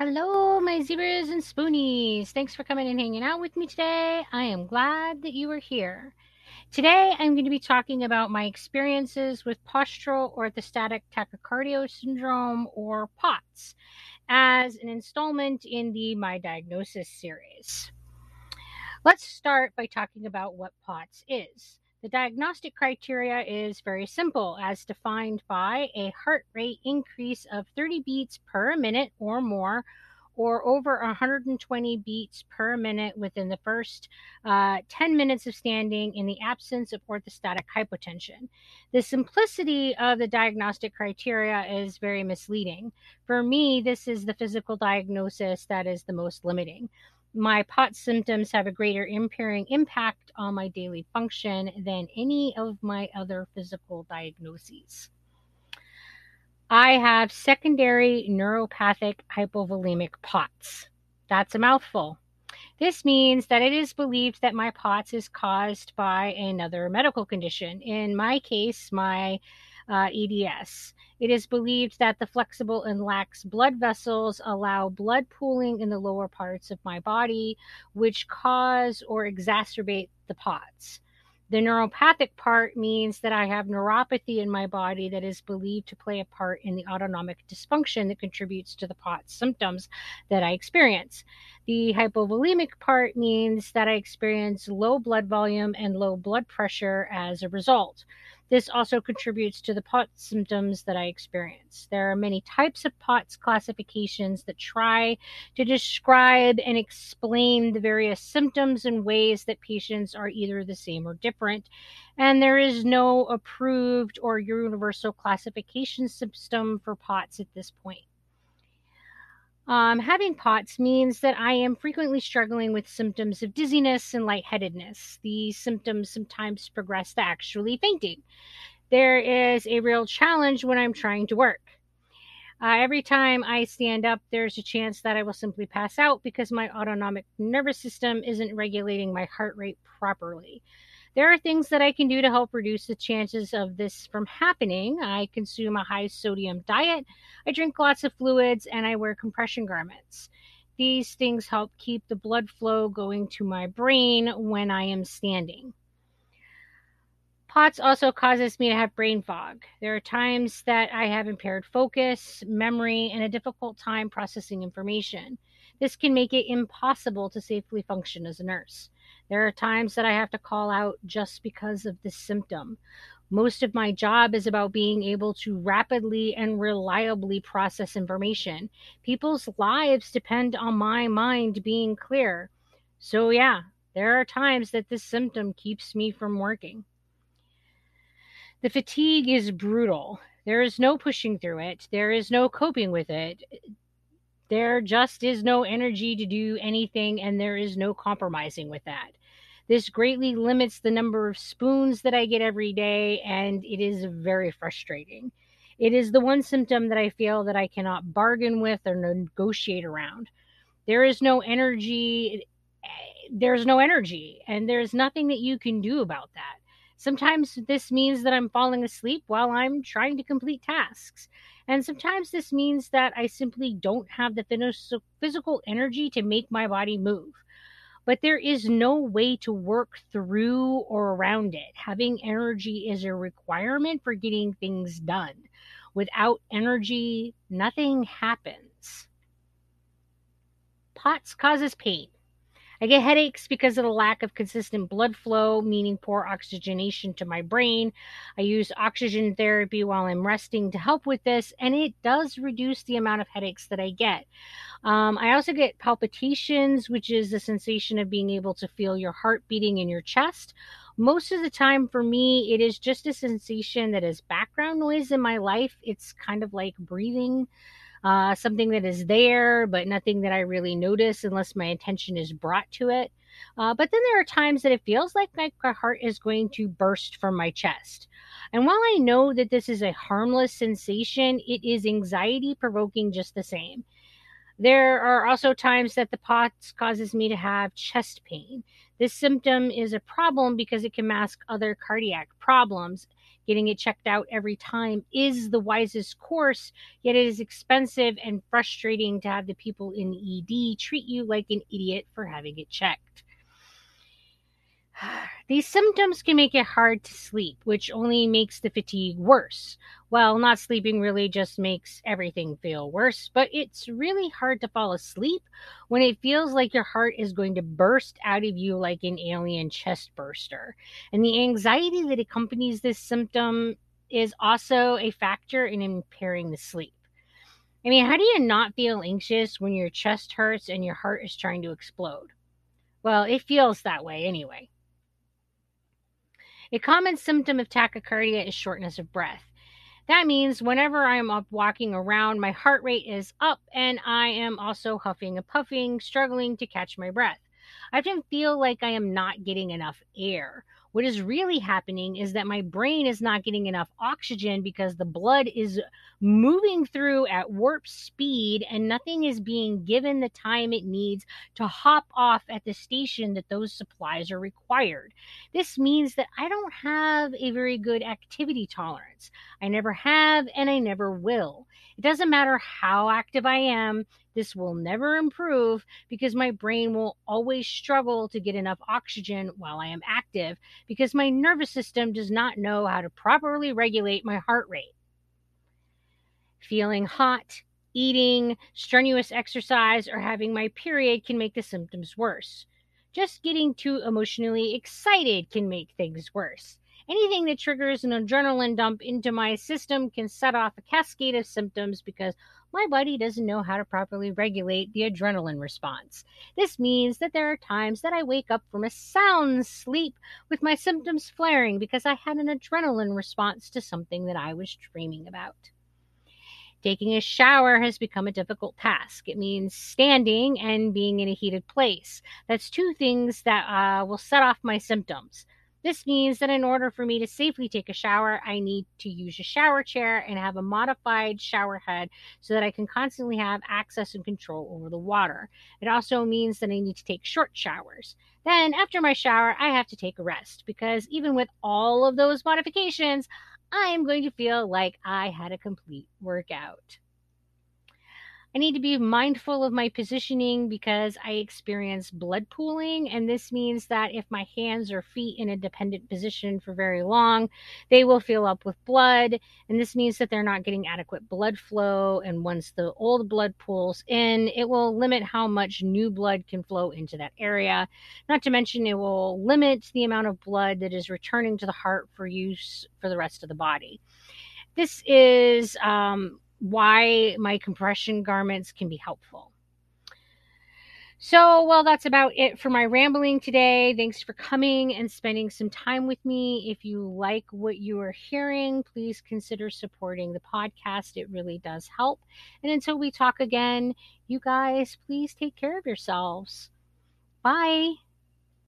Hello, my zebras and spoonies. Thanks for coming and hanging out with me today. I am glad that you are here. Today, I'm going to be talking about my experiences with postural orthostatic tachycardia syndrome, or POTS, as an installment in the My Diagnosis series. Let's start by talking about what POTS is. The diagnostic criteria is very simple, as defined by a heart rate increase of 30 beats per minute or more, or over 120 beats per minute within the first uh, 10 minutes of standing in the absence of orthostatic hypotension. The simplicity of the diagnostic criteria is very misleading. For me, this is the physical diagnosis that is the most limiting my POTS symptoms have a greater impairing impact on my daily function than any of my other physical diagnoses. I have secondary neuropathic hypovolemic POTS. That's a mouthful. This means that it is believed that my POTS is caused by another medical condition. In my case, my uh, EDS. It is believed that the flexible and lax blood vessels allow blood pooling in the lower parts of my body, which cause or exacerbate the POTS. The neuropathic part means that I have neuropathy in my body that is believed to play a part in the autonomic dysfunction that contributes to the POTS symptoms that I experience. The hypovolemic part means that I experience low blood volume and low blood pressure as a result. This also contributes to the POTS symptoms that I experience. There are many types of POTS classifications that try to describe and explain the various symptoms in ways that patients are either the same or different. And there is no approved or universal classification system for POTS at this point. Um, having POTS means that I am frequently struggling with symptoms of dizziness and lightheadedness. These symptoms sometimes progress to actually fainting. There is a real challenge when I'm trying to work. Uh, every time I stand up, there's a chance that I will simply pass out because my autonomic nervous system isn't regulating my heart rate properly. There are things that I can do to help reduce the chances of this from happening. I consume a high sodium diet, I drink lots of fluids, and I wear compression garments. These things help keep the blood flow going to my brain when I am standing. POTS also causes me to have brain fog. There are times that I have impaired focus, memory, and a difficult time processing information. This can make it impossible to safely function as a nurse. There are times that I have to call out just because of this symptom. Most of my job is about being able to rapidly and reliably process information. People's lives depend on my mind being clear. So, yeah, there are times that this symptom keeps me from working. The fatigue is brutal. There is no pushing through it, there is no coping with it there just is no energy to do anything and there is no compromising with that. This greatly limits the number of spoons that I get every day, and it is very frustrating. It is the one symptom that I feel that I cannot bargain with or negotiate around. There is no energy. Eh, there's no energy, and there's nothing that you can do about that. Sometimes this means that I'm falling asleep while I'm trying to complete tasks. And sometimes this means that I simply don't have the physical energy to make my body move. But there is no way to work through or around it. Having energy is a requirement for getting things done. Without energy, nothing happens. POTS causes pain. I get headaches because of the lack of consistent blood flow, meaning poor oxygenation to my brain. I use oxygen therapy while I'm resting to help with this, and it does reduce the amount of headaches that I get. Um, I also get palpitations, which is the sensation of being able to feel your heart beating in your chest. Most of the time, for me, it is just a sensation that is background noise in my life. It's kind of like breathing uh, something that is there, but nothing that I really notice unless my attention is brought to it. Uh, but then there are times that it feels like my heart is going to burst from my chest. And while I know that this is a harmless sensation, it is anxiety provoking just the same. There are also times that the POTS causes me to have chest pain. This symptom is a problem because it can mask other cardiac problems Getting it checked out every time is the wisest course, yet it is expensive and frustrating to have the people in ED treat you like an idiot for having it checked. These symptoms can make it hard to sleep, which only makes the fatigue worse. Well, not sleeping really just makes everything feel worse, but it's really hard to fall asleep when it feels like your heart is going to burst out of you like an alien chest burster. And the anxiety that accompanies this symptom is also a factor in impairing the sleep. I mean, how do you not feel anxious when your chest hurts and your heart is trying to explode? Well, it feels that way anyway. A common symptom of tachycardia is shortness of breath. That means whenever I'm up walking around, my heart rate is up and I am also huffing and puffing, struggling to catch my breath. I often feel like I am not getting enough air. What is really happening is that my brain is not getting enough oxygen because the blood is moving through at warp speed and nothing is being given the time it needs to hop off at the station that those supplies are required. This means that I don't have a very good activity tolerance. I never have and I never will. It doesn't matter how active I am, this will never improve because my brain will always struggle to get enough oxygen while I am active because my nervous system does not know how to properly regulate my heart rate. Feeling hot, eating, strenuous exercise, or having my period can make the symptoms worse. Just getting too emotionally excited can make things worse. Anything that triggers an adrenaline dump into my system can set off a cascade of symptoms because my body doesn't know how to properly regulate the adrenaline response. This means that there are times that I wake up from a sound sleep with my symptoms flaring because I had an adrenaline response to something that I was dreaming about. Taking a shower has become a difficult task. It means standing and being in a heated place. That's two things that uh, will set off my symptoms. This means that in order for me to safely take a shower, I need to use a shower chair and have a modified shower head so that I can constantly have access and control over the water. It also means that I need to take short showers. Then, after my shower, I have to take a rest because even with all of those modifications, I am going to feel like I had a complete workout. I need to be mindful of my positioning because I experience blood pooling. And this means that if my hands or feet in a dependent position for very long, they will fill up with blood. And this means that they're not getting adequate blood flow. And once the old blood pools in, it will limit how much new blood can flow into that area. Not to mention, it will limit the amount of blood that is returning to the heart for use for the rest of the body. This is um, why my compression garments can be helpful. So, well, that's about it for my rambling today. Thanks for coming and spending some time with me. If you like what you are hearing, please consider supporting the podcast. It really does help. And until we talk again, you guys, please take care of yourselves. Bye.